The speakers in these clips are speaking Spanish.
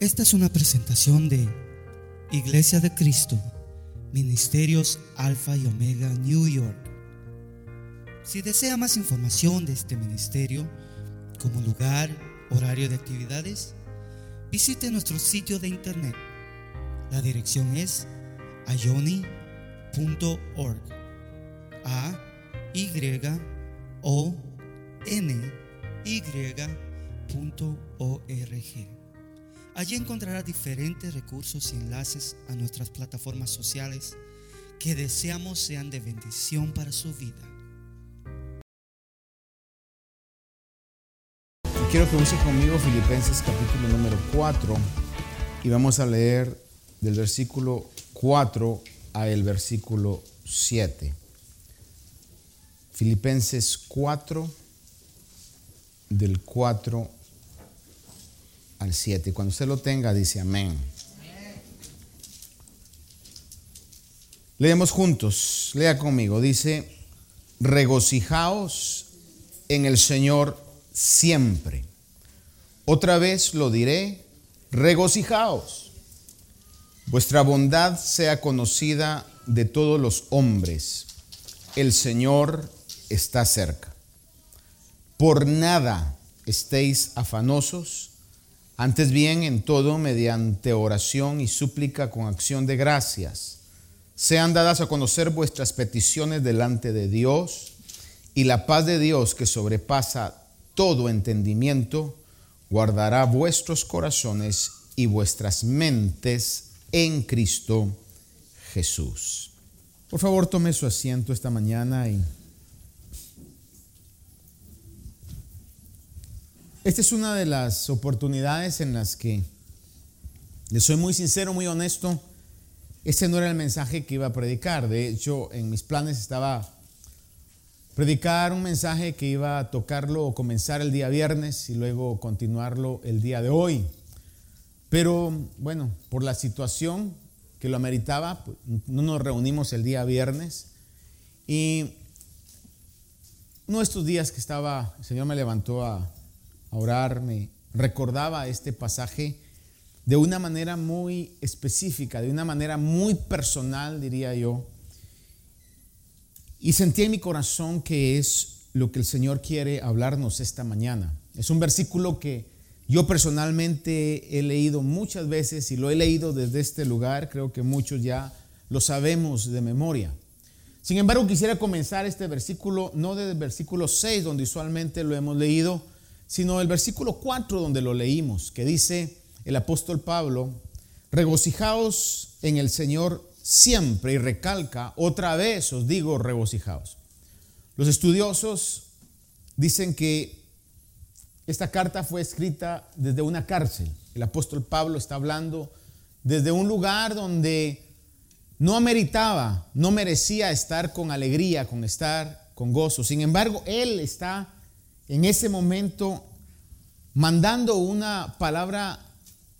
Esta es una presentación de Iglesia de Cristo, Ministerios Alfa y Omega New York. Si desea más información de este ministerio, como lugar, horario de actividades, visite nuestro sitio de internet. La dirección es ayoni.org. A Y O N Y.org. Allí encontrará diferentes recursos y enlaces a nuestras plataformas sociales que deseamos sean de bendición para su vida. Quiero que use conmigo Filipenses capítulo número 4 y vamos a leer del versículo 4 a el versículo 7. Filipenses 4 del 4 al 7. Cuando usted lo tenga, dice amén. Leemos juntos, lea conmigo, dice, regocijaos en el Señor siempre. Otra vez lo diré, regocijaos. Vuestra bondad sea conocida de todos los hombres. El Señor está cerca. Por nada estéis afanosos antes bien, en todo, mediante oración y súplica con acción de gracias, sean dadas a conocer vuestras peticiones delante de Dios y la paz de Dios que sobrepasa todo entendimiento, guardará vuestros corazones y vuestras mentes en Cristo Jesús. Por favor, tome su asiento esta mañana y Esta es una de las oportunidades en las que, le soy muy sincero, muy honesto, ese no era el mensaje que iba a predicar. De hecho, en mis planes estaba predicar un mensaje que iba a tocarlo o comenzar el día viernes y luego continuarlo el día de hoy. Pero bueno, por la situación que lo ameritaba, pues, no nos reunimos el día viernes y uno de estos días que estaba, el Señor me levantó a, a orar, me recordaba este pasaje de una manera muy específica, de una manera muy personal, diría yo. Y sentí en mi corazón que es lo que el Señor quiere hablarnos esta mañana. Es un versículo que yo personalmente he leído muchas veces y lo he leído desde este lugar, creo que muchos ya lo sabemos de memoria. Sin embargo, quisiera comenzar este versículo no desde el versículo 6, donde usualmente lo hemos leído, sino el versículo 4 donde lo leímos, que dice el apóstol Pablo, regocijaos en el Señor siempre y recalca, otra vez os digo, regocijaos. Los estudiosos dicen que esta carta fue escrita desde una cárcel. El apóstol Pablo está hablando desde un lugar donde no ameritaba, no merecía estar con alegría, con estar con gozo. Sin embargo, él está en ese momento mandando una palabra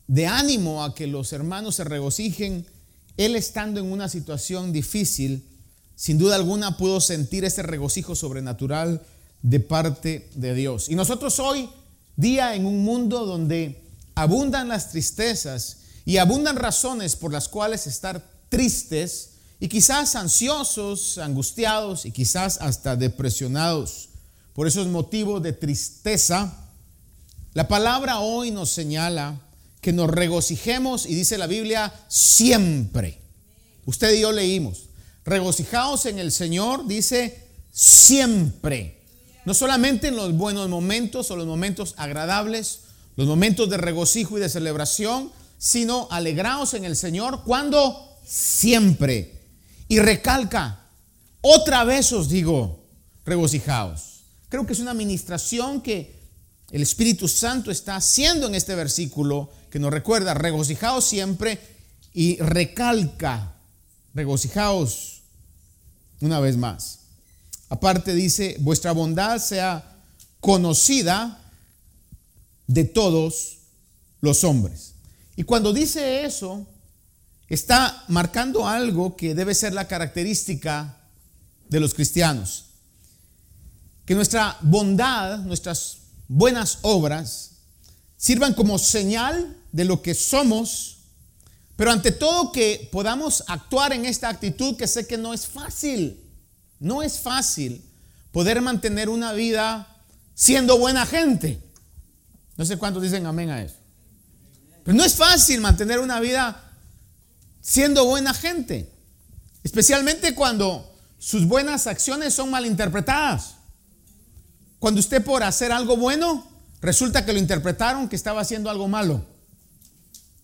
de ánimo a que los hermanos se regocijen, él estando en una situación difícil, sin duda alguna pudo sentir ese regocijo sobrenatural de parte de Dios. Y nosotros hoy, día en un mundo donde abundan las tristezas y abundan razones por las cuales estar tristes y quizás ansiosos, angustiados y quizás hasta depresionados por esos motivos de tristeza, la palabra hoy nos señala que nos regocijemos y dice la Biblia siempre. Usted y yo leímos, regocijaos en el Señor, dice siempre. No solamente en los buenos momentos o los momentos agradables, los momentos de regocijo y de celebración, sino alegraos en el Señor cuando siempre. Y recalca, otra vez os digo, regocijaos. Creo que es una administración que el Espíritu Santo está haciendo en este versículo que nos recuerda, regocijaos siempre y recalca, regocijaos una vez más. Aparte dice, vuestra bondad sea conocida de todos los hombres. Y cuando dice eso, está marcando algo que debe ser la característica de los cristianos. Que nuestra bondad, nuestras buenas obras, sirvan como señal de lo que somos, pero ante todo que podamos actuar en esta actitud que sé que no es fácil. No es fácil poder mantener una vida siendo buena gente. No sé cuántos dicen amén a eso. Pero no es fácil mantener una vida siendo buena gente. Especialmente cuando sus buenas acciones son malinterpretadas. Cuando usted por hacer algo bueno, resulta que lo interpretaron que estaba haciendo algo malo.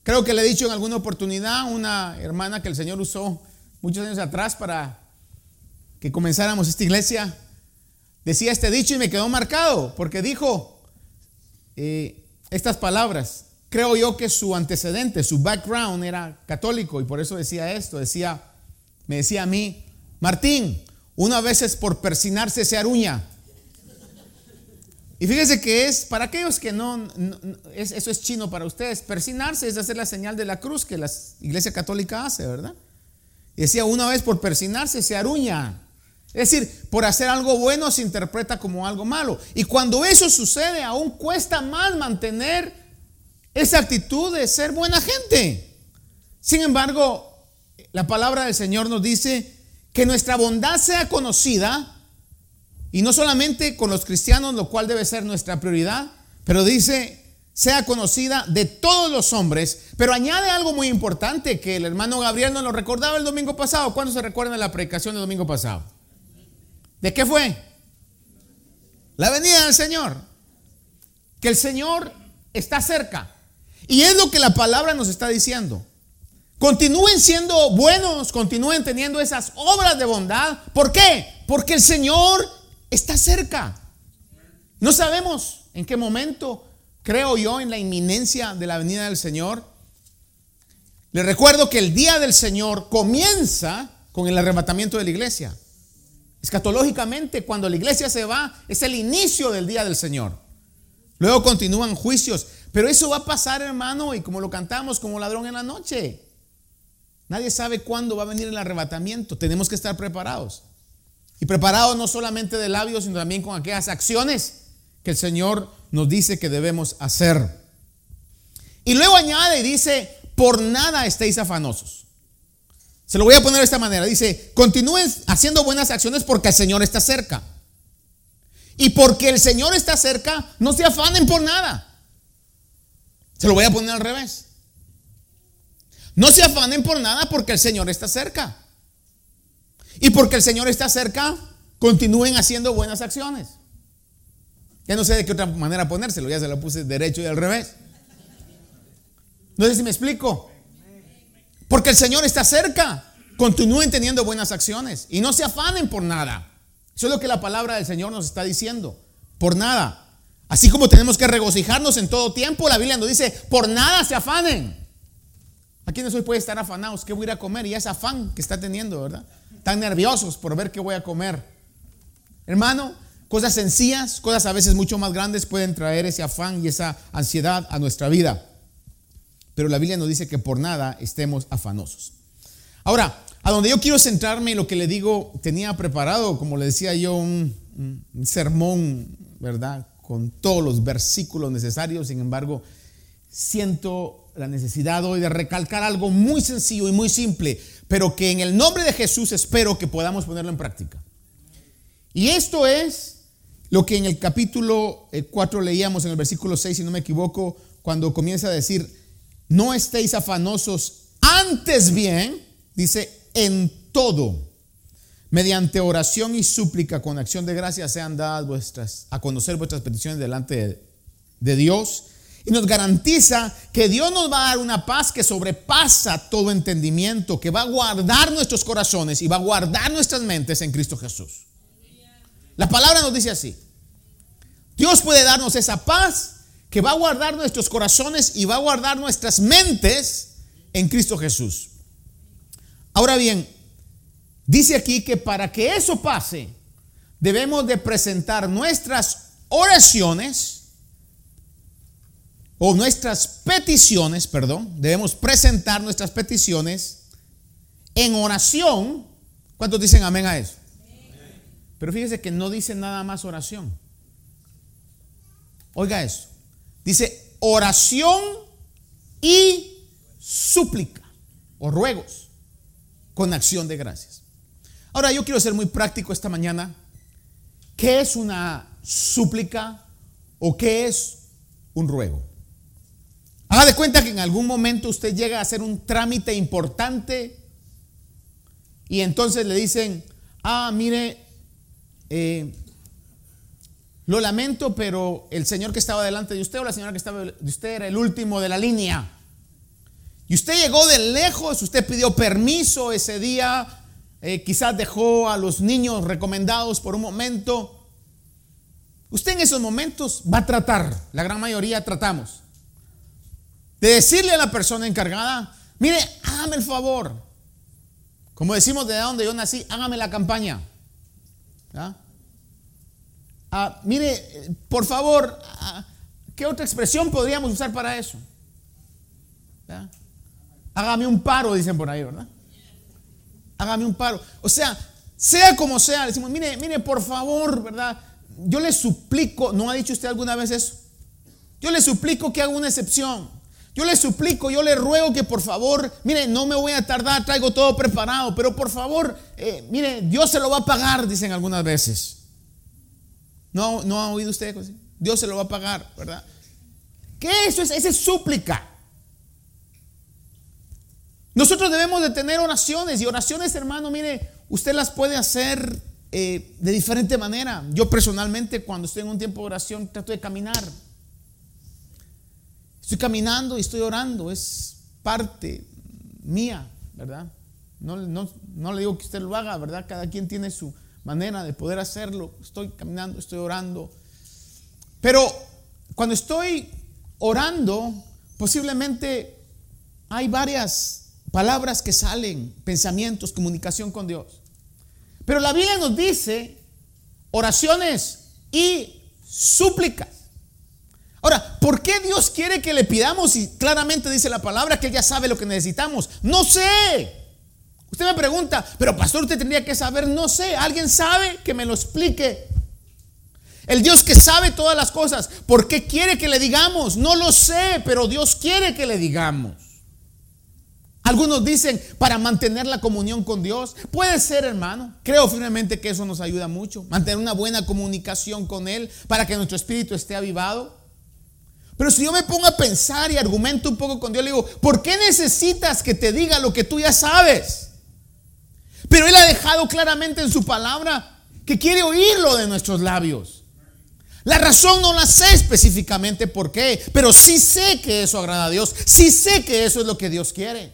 Creo que le he dicho en alguna oportunidad una hermana que el Señor usó muchos años atrás para que comenzáramos esta iglesia. Decía este dicho y me quedó marcado porque dijo eh, estas palabras. Creo yo que su antecedente, su background era católico y por eso decía esto. Decía, me decía a mí, Martín, una vez por persinarse se aruña. Y fíjese que es, para aquellos que no, eso es chino para ustedes, persinarse es hacer la señal de la cruz que la iglesia católica hace, ¿verdad? Y decía, una vez por persinarse se aruña. Es decir, por hacer algo bueno se interpreta como algo malo. Y cuando eso sucede, aún cuesta más mantener esa actitud de ser buena gente. Sin embargo, la palabra del Señor nos dice que nuestra bondad sea conocida y no solamente con los cristianos, lo cual debe ser nuestra prioridad, pero dice, sea conocida de todos los hombres, pero añade algo muy importante que el hermano Gabriel nos lo recordaba el domingo pasado. ¿Cuándo se recuerda la predicación del domingo pasado? ¿De qué fue? La venida del Señor. Que el Señor está cerca. Y es lo que la palabra nos está diciendo. Continúen siendo buenos, continúen teniendo esas obras de bondad. ¿Por qué? Porque el Señor está cerca. No sabemos en qué momento, creo yo, en la inminencia de la venida del Señor. Le recuerdo que el día del Señor comienza con el arrebatamiento de la iglesia. Escatológicamente, cuando la iglesia se va, es el inicio del día del Señor. Luego continúan juicios. Pero eso va a pasar, hermano, y como lo cantamos, como ladrón en la noche. Nadie sabe cuándo va a venir el arrebatamiento. Tenemos que estar preparados. Y preparados no solamente de labios, sino también con aquellas acciones que el Señor nos dice que debemos hacer. Y luego añade y dice, por nada estéis afanosos. Se lo voy a poner de esta manera. Dice, continúen haciendo buenas acciones porque el Señor está cerca. Y porque el Señor está cerca, no se afanen por nada. Se lo voy a poner al revés. No se afanen por nada porque el Señor está cerca. Y porque el Señor está cerca, continúen haciendo buenas acciones. Ya no sé de qué otra manera ponérselo, ya se lo puse derecho y al revés. No sé si me explico. Porque el Señor está cerca. Continúen teniendo buenas acciones y no se afanen por nada. Eso es lo que la palabra del Señor nos está diciendo. Por nada. Así como tenemos que regocijarnos en todo tiempo, la Biblia nos dice, por nada se afanen. ¿A quiénes hoy puede estar afanados? ¿Qué voy a ir a comer? Y ese afán que está teniendo, ¿verdad? Tan nerviosos por ver qué voy a comer. Hermano, cosas sencillas, cosas a veces mucho más grandes pueden traer ese afán y esa ansiedad a nuestra vida. Pero la Biblia nos dice que por nada estemos afanosos. Ahora, a donde yo quiero centrarme y lo que le digo, tenía preparado, como le decía yo, un sermón, ¿verdad? con todos los versículos necesarios, sin embargo, siento la necesidad hoy de recalcar algo muy sencillo y muy simple, pero que en el nombre de Jesús espero que podamos ponerlo en práctica. Y esto es lo que en el capítulo 4 eh, leíamos en el versículo 6, si no me equivoco, cuando comienza a decir, no estéis afanosos, antes bien, dice, en todo mediante oración y súplica con acción de gracia sean dadas vuestras, a conocer vuestras peticiones delante de, Dios. Y nos garantiza que Dios nos va a dar una paz que sobrepasa todo entendimiento, que va a guardar nuestros corazones y va a guardar nuestras mentes en Cristo Jesús. La palabra nos dice así. Dios puede darnos esa paz que va a guardar nuestros corazones y va a guardar nuestras mentes en Cristo Jesús. Ahora bien, Dice aquí que para que eso pase, debemos de presentar nuestras oraciones o nuestras peticiones, perdón, debemos presentar nuestras peticiones en oración. ¿Cuántos dicen amén a eso? Pero fíjese que no dice nada más oración. Oiga eso. Dice oración y súplica o ruegos con acción de gracias. Ahora yo quiero ser muy práctico esta mañana. ¿Qué es una súplica o qué es un ruego? Haga de cuenta que en algún momento usted llega a hacer un trámite importante y entonces le dicen, ah, mire, eh, lo lamento, pero el señor que estaba delante de usted o la señora que estaba de usted era el último de la línea. Y usted llegó de lejos, usted pidió permiso ese día, eh, quizás dejó a los niños recomendados por un momento. Usted en esos momentos va a tratar, la gran mayoría tratamos, de decirle a la persona encargada, mire, hágame el favor. Como decimos de donde yo nací, hágame la campaña. Ah, mire, por favor, ah, ¿qué otra expresión podríamos usar para eso? Hágame un paro, dicen por ahí, ¿verdad? Hágame un paro. O sea, sea como sea, decimos, mire, mire, por favor, ¿verdad? Yo le suplico, ¿no ha dicho usted alguna vez eso? Yo le suplico que haga una excepción. Yo le suplico, yo le ruego que por favor, mire, no me voy a tardar, traigo todo preparado, pero por favor, eh, mire, Dios se lo va a pagar, dicen algunas veces. ¿No, no ha oído usted? Dios se lo va a pagar, ¿verdad? ¿Qué eso es? Esa es súplica. Nosotros debemos de tener oraciones y oraciones, hermano, mire, usted las puede hacer eh, de diferente manera. Yo personalmente cuando estoy en un tiempo de oración trato de caminar. Estoy caminando y estoy orando, es parte mía, ¿verdad? No, no, no le digo que usted lo haga, ¿verdad? Cada quien tiene su, manera de poder hacerlo. Estoy caminando, estoy orando. Pero cuando estoy orando, posiblemente hay varias palabras que salen, pensamientos, comunicación con Dios. Pero la Biblia nos dice oraciones y súplicas. Ahora, ¿por qué Dios quiere que le pidamos y claramente dice la palabra que Él ya sabe lo que necesitamos? No sé. Usted me pregunta, pero pastor, usted tendría que saber, no sé, alguien sabe que me lo explique. El Dios que sabe todas las cosas, ¿por qué quiere que le digamos? No lo sé, pero Dios quiere que le digamos. Algunos dicen para mantener la comunión con Dios. Puede ser, hermano. Creo firmemente que eso nos ayuda mucho. Mantener una buena comunicación con Él para que nuestro espíritu esté avivado. Pero si yo me pongo a pensar y argumento un poco con Dios, le digo, ¿por qué necesitas que te diga lo que tú ya sabes? Pero Él ha dejado claramente en su palabra que quiere oírlo de nuestros labios. La razón no la sé específicamente por qué, pero sí sé que eso agrada a Dios, sí sé que eso es lo que Dios quiere.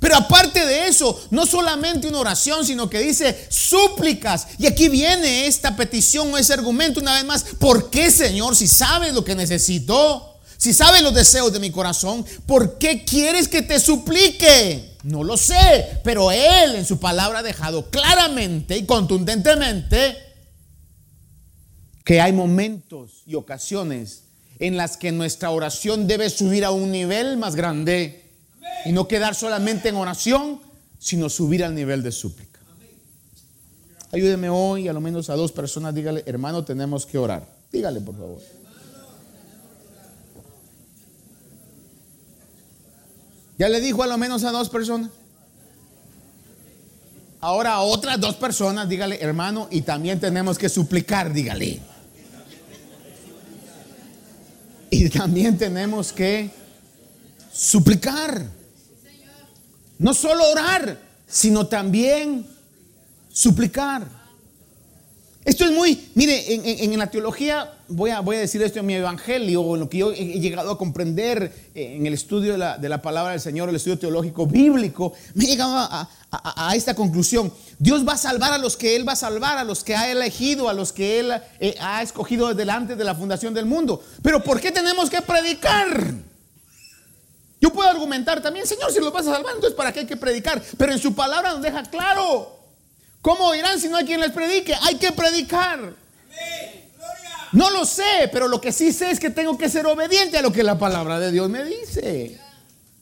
Pero aparte de eso, no solamente una oración, sino que dice súplicas. Y aquí viene esta petición o ese argumento una vez más. ¿Por qué, Señor, si sabes lo que necesito? Si sabes los deseos de mi corazón, ¿por qué quieres que te suplique? No lo sé, pero Él en su palabra ha dejado claramente y contundentemente que hay momentos y ocasiones en las que nuestra oración debe subir a un nivel más grande y no quedar solamente en oración, sino subir al nivel de súplica. Ayúdeme hoy, a lo menos a dos personas, dígale, hermano, tenemos que orar. Dígale, por favor. Ya le dijo a lo menos a dos personas. Ahora a otras dos personas, dígale, hermano, y también tenemos que suplicar, dígale. Y también tenemos que suplicar. No solo orar, sino también suplicar. Esto es muy, mire, en, la teología, voy a, voy a, decir esto en mi evangelio, en lo que yo he llegado a comprender eh, en el estudio de la, palabra del Señor, el estudio teológico bíblico, me he llegado a, esta conclusión. Dios va a salvar a los que Él va a salvar, a los que ha elegido, a los que Él eh, ha escogido desde antes de la fundación del mundo. Pero ¿por qué tenemos que predicar? Yo puedo argumentar también, Señor, si los vas a salvar, entonces ¿para qué hay que predicar? Pero en su palabra nos deja claro. ¿Cómo oirán si no hay quien les predique? Hay que predicar. No lo sé, pero lo que sí sé es que tengo que ser obediente a lo que la palabra de Dios me dice.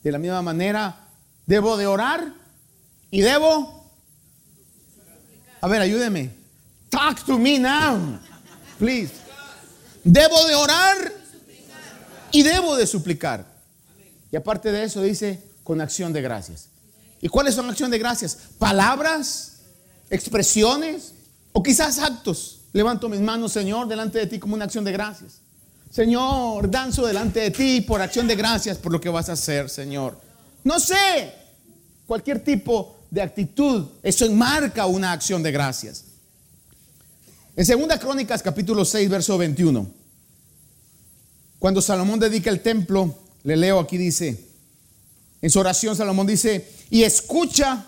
De la misma manera, debo de orar y debo... A ver, ayúdeme. Talk to me now, please. Debo de orar y debo de suplicar. Aparte de eso dice, con acción de gracias. ¿Y cuáles son acción de gracias? Palabras, expresiones o quizás actos. Levanto mis manos, Señor, delante de ti como una acción de gracias. Señor, danzo delante de ti por acción de gracias por lo que vas a hacer, Señor. No sé, cualquier tipo de actitud, eso enmarca una acción de gracias. En Segunda Crónicas capítulo 6, verso 21, cuando Salomón dedica el templo, le leo aquí dice, en su oración Salomón dice, y escucha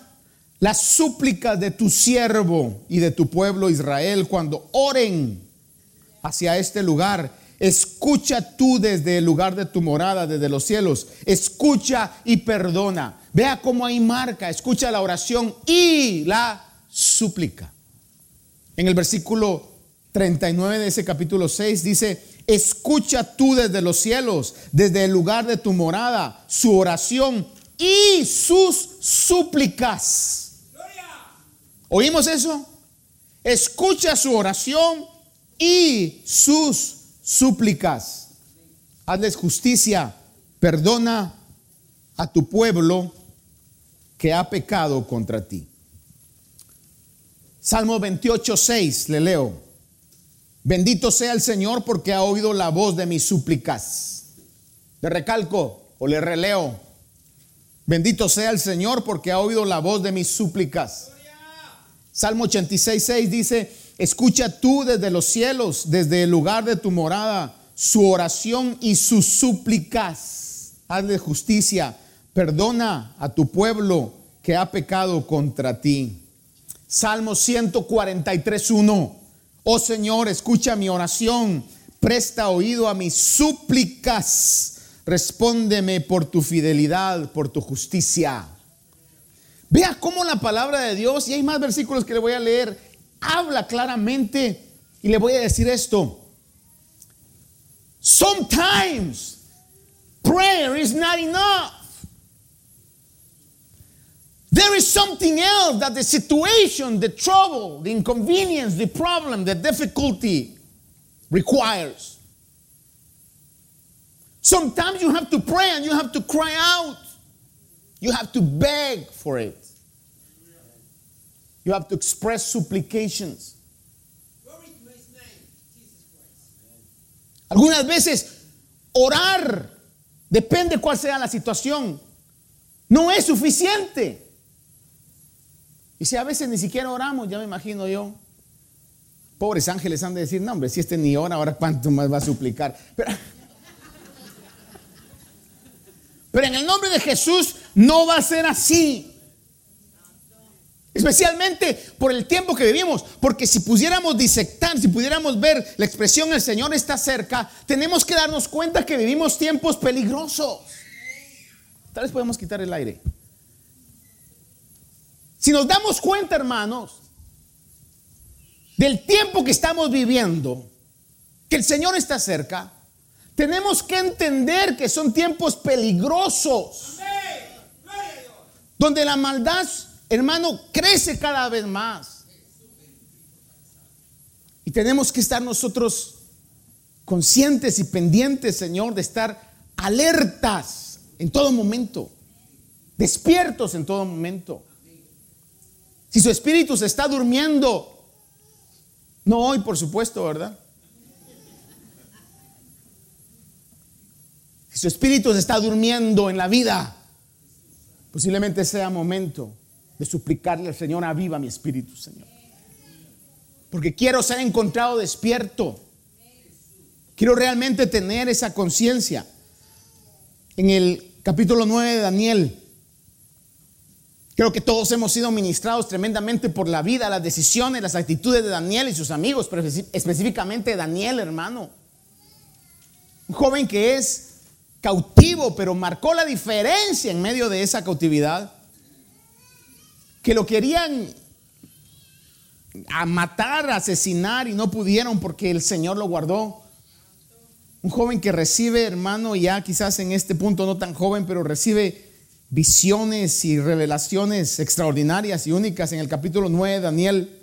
las súplicas de tu siervo y de tu pueblo Israel cuando oren hacia este lugar Escucha tú desde el lugar de tu morada, desde los cielos. Escucha y perdona. Vea cómo ahí marca. Escucha la oración y la súplica. En el versículo 39 de ese capítulo 6 dice, escucha tú desde los cielos, desde el lugar de tu morada, su oración y sus súplicas. ¿Oímos eso? Escucha su oración y sus súplicas. Hazles justicia, perdona a tu pueblo que ha pecado contra ti. Salmo 28, 6, le leo. Bendito sea el Señor porque ha oído la voz de mis súplicas. Le recalco o le releo. Bendito sea el Señor porque ha oído la voz de mis súplicas. Salmo 86, 6 dice, Escucha tú desde los cielos, desde el lugar de tu morada, su oración y sus súplicas. Hazle justicia, perdona a tu pueblo que ha pecado contra ti. Salmo 143.1. Oh Señor, escucha mi oración, presta oído a mis súplicas, respóndeme por tu fidelidad, por tu justicia. Vea cómo la palabra de Dios, y hay más versículos que le voy a leer, habla claramente y le voy a decir esto. Sometimes prayer is not enough. There is something else that the situation, the trouble, the inconvenience, the problem, the difficulty requires. Sometimes you have to pray and you have to cry out. You have to beg for it. You have to express supplications. Algunas veces orar, depende cuál sea la situación, no es suficiente. Y si a veces ni siquiera oramos, ya me imagino yo. Pobres ángeles han de decir, no hombre, si este ni ora, ahora cuánto más va a suplicar. Pero, pero en el nombre de Jesús no va a ser así. Especialmente por el tiempo que vivimos. Porque si pudiéramos disectar, si pudiéramos ver la expresión el Señor está cerca, tenemos que darnos cuenta que vivimos tiempos peligrosos. Tal vez podemos quitar el aire. Si nos damos cuenta, hermanos, del tiempo que estamos viviendo, que el Señor está cerca, tenemos que entender que son tiempos peligrosos. Donde la maldad hermano, crece cada vez más. Y tenemos que estar nosotros conscientes y pendientes, Señor, de estar alertas en todo momento, despiertos en todo momento. Si su espíritu se está durmiendo, no hoy, por supuesto, ¿verdad? Si su espíritu se está durmiendo en la vida, posiblemente sea momento de suplicarle al Señor, aviva mi espíritu, Señor. Porque quiero ser encontrado despierto. Quiero realmente tener esa conciencia. En el capítulo 9 de Daniel, creo que todos hemos sido ministrados tremendamente por la vida, las decisiones, las actitudes de Daniel y sus amigos, pero específicamente Daniel, hermano. Un joven que es cautivo, pero marcó la diferencia en medio de esa cautividad que lo querían a matar, asesinar y no pudieron porque el Señor lo guardó. Un joven que recibe, hermano, ya quizás en este punto no tan joven, pero recibe visiones y revelaciones extraordinarias y únicas en el capítulo 9 de Daniel.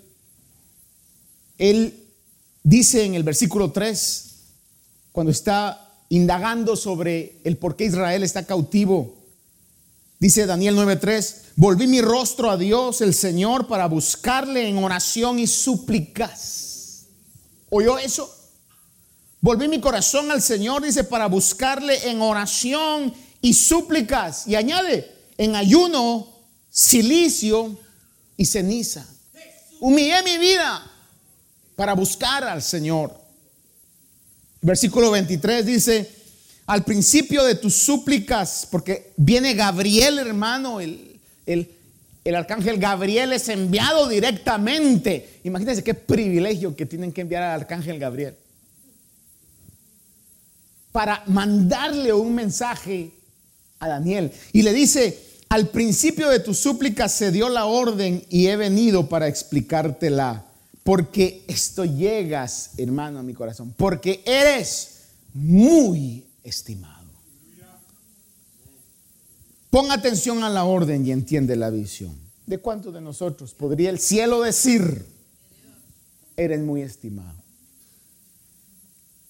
Él dice en el versículo 3, cuando está indagando sobre el por qué Israel está cautivo. Dice Daniel 9:3, volví mi rostro a Dios, el Señor, para buscarle en oración y súplicas. ¿Oyó eso? Volví mi corazón al Señor, dice, para buscarle en oración y súplicas. Y añade, en ayuno, silicio y ceniza. Humillé mi vida para buscar al Señor. Versículo 23 dice, al principio de tus súplicas, porque viene Gabriel, hermano, el, el, arcángel Gabriel es enviado directamente. Imagínense qué privilegio que tienen que enviar al arcángel Gabriel. Para mandarle un mensaje a Daniel. Y le dice, al principio de tus súplicas se dio la orden y he venido para explicártela. Porque esto llegas, hermano, a mi corazón. Porque eres muy estimado. Pon atención a la orden y entiende la visión. ¿De cuántos de nosotros podría el cielo decir, eres muy estimado?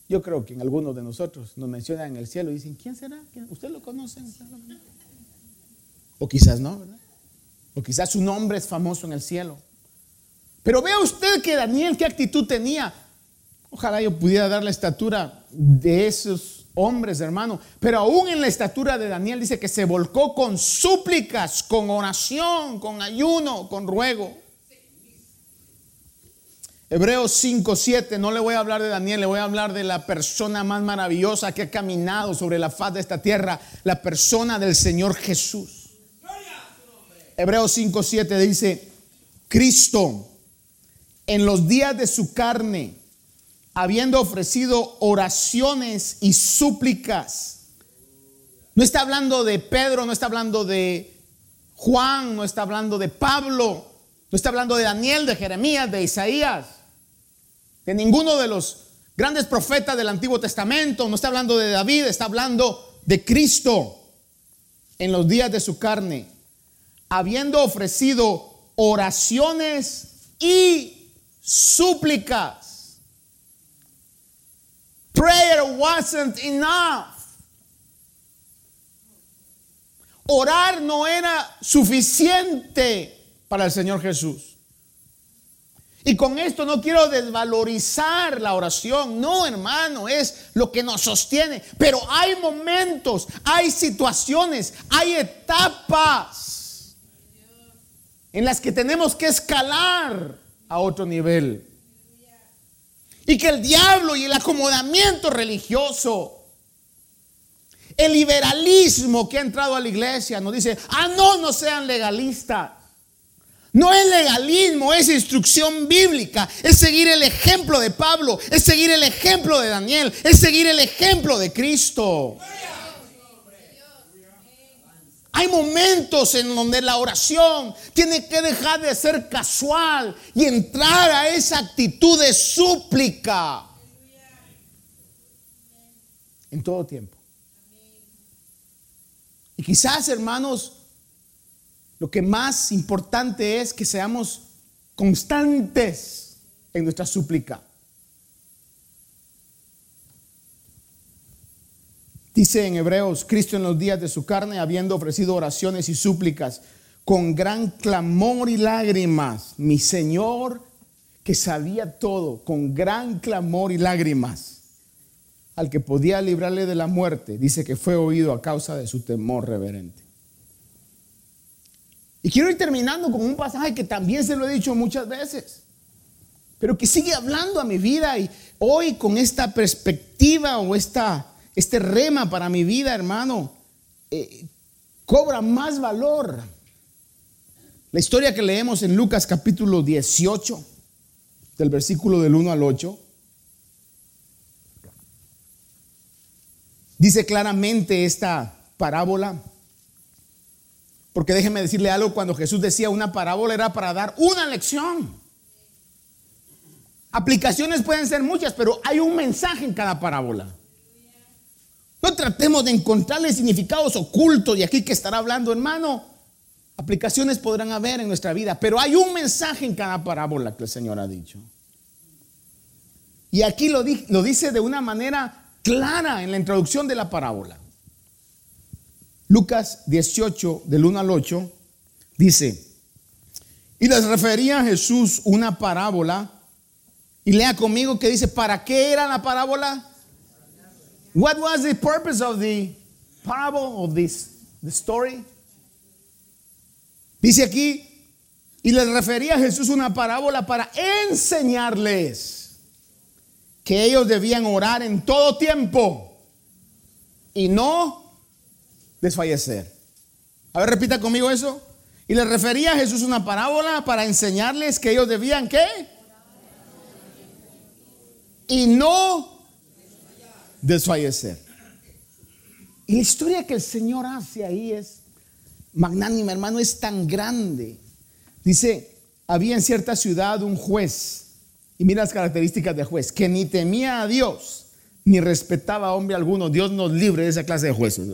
Yo creo que en algunos de nosotros nos mencionan en el cielo y dicen, ¿quién será? ¿Usted lo conoce? O quizás no, ¿verdad? O quizás su nombre es famoso en el cielo. Pero vea usted que Daniel, qué actitud tenía. Ojalá yo pudiera dar la estatura de esos hombres, hermano. Pero aún en la estatura de Daniel dice que se volcó con súplicas, con oración, con ayuno, con ruego. Hebreos 5, 7, no le voy a hablar de Daniel, le voy a hablar de la persona más maravillosa que ha caminado sobre la faz de esta tierra, la persona del Señor Jesús. Hebreos 5, 7 dice, Cristo en los días de su carne, habiendo ofrecido oraciones y súplicas. No está hablando de Pedro, no está hablando de Juan, no está hablando de Pablo, no está hablando de Daniel, de Jeremías, de Isaías de ninguno de los grandes profetas del Antiguo Testamento, no está hablando de David, está hablando de Cristo en los días de su carne, habiendo ofrecido oraciones y súplicas. Prayer wasn't enough. Orar no era suficiente para el Señor Jesús. Y con esto no quiero desvalorizar la oración, no hermano, es lo que nos sostiene. Pero hay momentos, hay situaciones, hay etapas en las que tenemos que escalar a otro nivel. Y que el diablo y el acomodamiento religioso, el liberalismo que ha entrado a la iglesia nos dice, ah, no, no sean legalistas. No es legalismo, es instrucción bíblica, es seguir el ejemplo de Pablo, es seguir el ejemplo de Daniel, es seguir el ejemplo de Cristo. Hay momentos en donde la oración tiene que dejar de ser casual y entrar a esa actitud de súplica en todo tiempo. Y quizás, hermanos, lo que más importante es que seamos constantes en nuestra súplica. Dice en Hebreos, Cristo en los días de su carne, habiendo ofrecido oraciones y súplicas con gran clamor y lágrimas, mi Señor que sabía todo, con gran clamor y lágrimas, al que podía librarle de la muerte, dice que fue oído a causa de su temor reverente. Y quiero ir terminando con un pasaje que también se lo he dicho muchas veces, pero que sigue hablando a mi vida y hoy con esta perspectiva o esta, este rema para mi vida, hermano, eh, cobra más valor. La historia que leemos en Lucas capítulo 18, del versículo del 1 al 8, dice claramente esta parábola porque déjeme decirle algo, cuando Jesús decía una parábola era para dar una lección. Aplicaciones pueden ser muchas, pero hay un mensaje en cada parábola. No tratemos de encontrarle significados ocultos y aquí que estará hablando, hermano. Aplicaciones podrán haber en nuestra vida, pero hay un mensaje en cada parábola que el Señor ha dicho. Y aquí lo, lo dice de una manera clara en la introducción de la parábola. Lucas 18, del 1 al 8, dice, y les refería a Jesús una parábola, y lea conmigo que dice, ¿para qué era la parábola? What was the purpose of the parable of this the story? Dice aquí, y les refería a Jesús una parábola para enseñarles que ellos debían orar en todo tiempo y no desfallecer. A ver, repita conmigo eso. Y les refería a Jesús una parábola para enseñarles que ellos debían qué? Y no desfallecer. Y la historia que el Señor hace ahí es magnánima, hermano, es tan grande. Dice, había en cierta ciudad un juez, y mira las características del juez, que ni temía a Dios, ni respetaba a hombre alguno. Dios nos libre de esa clase de jueces.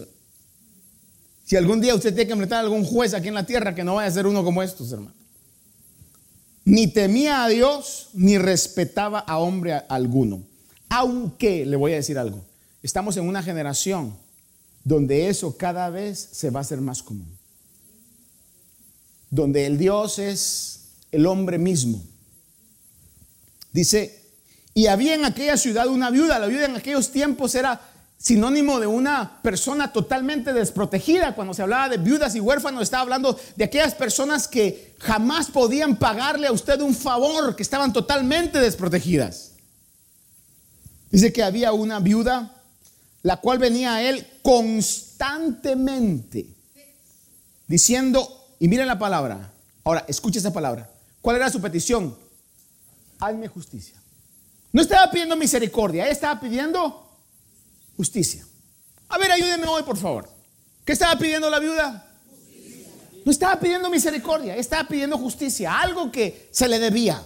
Si algún día usted tiene que enfrentar a algún juez aquí en la tierra, que no vaya a ser uno como estos, hermano. Ni temía a Dios, ni respetaba a hombre alguno. Aunque, le voy a decir algo, estamos en una generación donde eso cada vez se va a hacer más común donde el Dios es el hombre mismo. Dice, y había en aquella ciudad una viuda, la viuda en aquellos tiempos era sinónimo de una persona totalmente desprotegida. Cuando se hablaba de viudas y huérfanos, estaba hablando de aquellas personas que jamás podían pagarle a usted un favor, que estaban totalmente desprotegidas. Dice que había una viuda, la cual venía a él constantemente, diciendo, y miren la palabra. Ahora, escuche esa palabra. ¿Cuál era su petición? Hazme justicia. No estaba pidiendo misericordia, estaba pidiendo justicia. A ver, ayúdeme hoy, por favor. ¿Qué estaba pidiendo la viuda? No estaba pidiendo misericordia, estaba pidiendo justicia, algo que se le debía,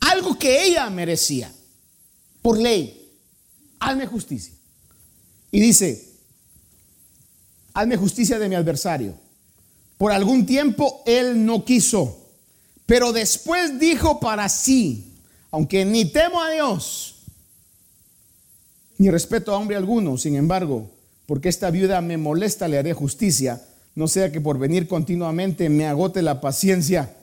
algo que ella merecía, por ley. Hazme justicia. Y dice, hazme justicia de mi adversario por algún tiempo él no quiso, pero después dijo para sí, aunque ni temo a Dios, ni respeto a hombre alguno, sin embargo, porque esta viuda me molesta, le haré justicia, no sea que por venir continuamente me agote la paciencia.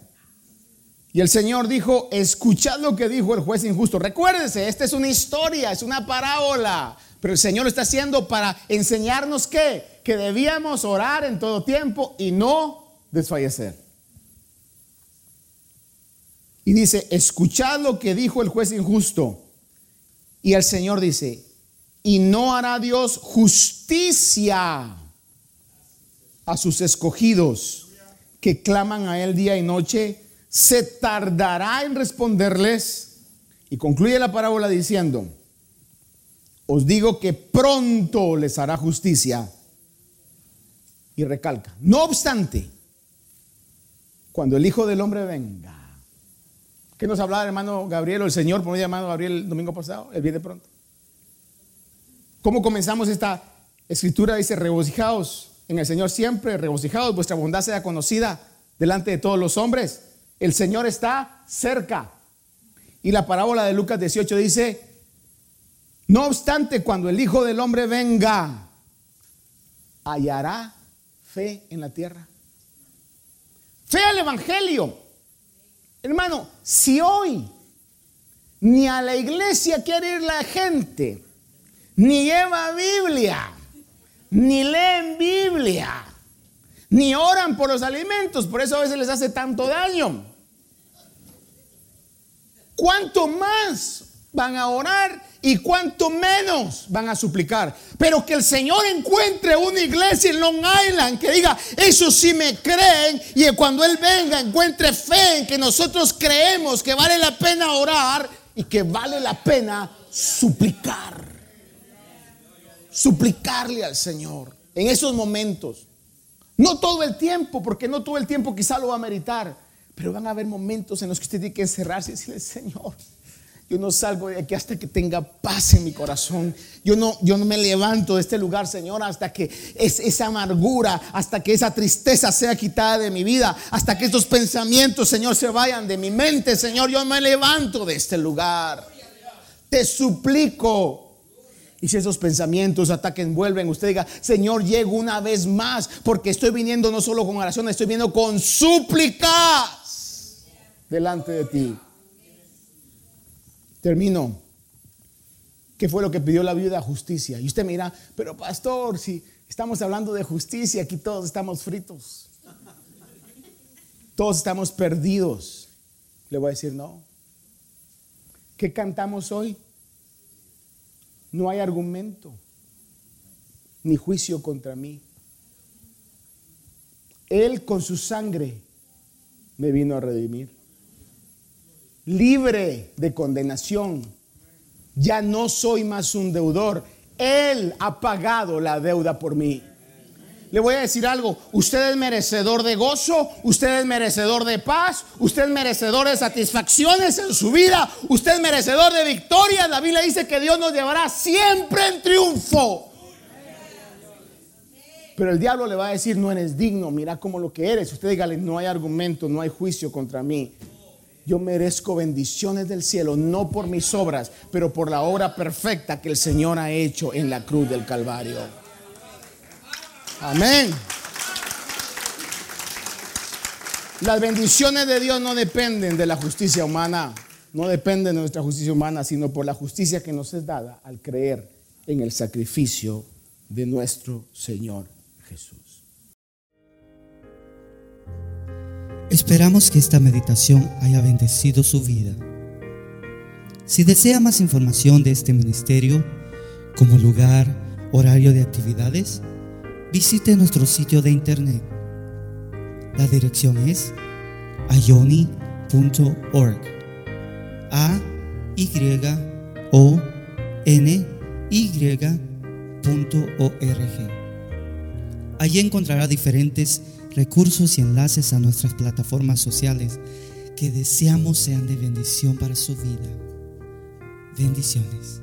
Y el Señor dijo, escuchad lo que dijo el juez injusto. Recuérdese, esta es una historia, es una parábola. Pero el Señor lo está haciendo para enseñarnos que, que debíamos orar en todo tiempo y no desfallecer. Y dice, escuchad lo que dijo el juez injusto. Y el Señor dice, y no hará Dios justicia a sus escogidos que claman a Él día y noche, se tardará en responderles. Y concluye la parábola diciendo, os digo que pronto les hará justicia. Y recalca, no obstante, cuando el Hijo del Hombre venga, ¿qué nos hablaba el hermano Gabriel o el Señor por medio llamado Gabriel el domingo pasado? Él viene pronto. ¿Cómo comenzamos esta escritura? Dice, regocijaos en el Señor siempre, regocijaos, vuestra bondad sea conocida delante de todos los hombres. El Señor está cerca. Y la parábola de Lucas 18 dice, no obstante, cuando el Hijo del Hombre venga, hallará fe en la tierra. Fe al Evangelio. Hermano, si hoy ni a la iglesia quiere ir la gente, ni lleva Biblia, ni leen Biblia, ni oran por los alimentos, por eso a veces les hace tanto daño. ¿Cuánto más van a orar y cuanto menos van a suplicar. Pero que el Señor encuentre una iglesia en Long Island que diga, eso sí me creen y cuando Él venga encuentre fe en que nosotros creemos que vale la pena orar y que vale la pena suplicar. Suplicarle al Señor en esos momentos. No todo el tiempo, porque no todo el tiempo quizá lo va a meritar, pero van a haber momentos en los que usted tiene que encerrarse y decirle, Señor, yo no salgo de aquí hasta que tenga paz en mi corazón. Yo no, yo no me levanto de este lugar, Señor, hasta que es, esa amargura, hasta que esa tristeza sea quitada de mi vida, hasta que estos pensamientos, Señor, se vayan de mi mente, Señor. Yo me levanto de este lugar. Te suplico Y si esos pensamientos, ataques vuelven, usted diga, Señor, llego una vez más, porque estoy viniendo no solo con oración, estoy viniendo con súplicas delante de ti. Termino. ¿Qué fue lo que pidió la viuda? Justicia. Y usted mira, pero pastor, si estamos hablando de justicia, aquí todos estamos fritos. Todos estamos perdidos. Le voy a decir, no. ¿Qué cantamos hoy? No hay argumento ni juicio contra mí. Él con su sangre me vino a redimir. Libre de condenación. Ya no soy más un deudor. Él ha pagado la deuda por mí. Le voy a decir algo, usted es merecedor de gozo, usted es merecedor de paz, usted es merecedor de satisfacciones en su vida, usted es merecedor de victoria. La Biblia dice que Dios nos llevará siempre en triunfo. Pero el diablo le va a decir, no eres digno, mira como lo que eres. Usted dígale, no hay argumento, no hay juicio contra mí. Yo merezco bendiciones del cielo, no por mis obras, pero por la obra perfecta que el Señor ha hecho en la cruz del Calvario. Amén. Las bendiciones de Dios no dependen de la justicia humana, no dependen de nuestra justicia humana, sino por la justicia que nos es dada al creer en el sacrificio de nuestro Señor Jesús. Esperamos que esta meditación haya bendecido su vida. Si desea más información de este ministerio, como lugar, horario de actividades, visite nuestro sitio de internet. La dirección es ayoni.org. A Y O N Y.org. Allí encontrará diferentes recursos y enlaces a nuestras plataformas sociales que deseamos sean de bendición para su vida. Bendiciones.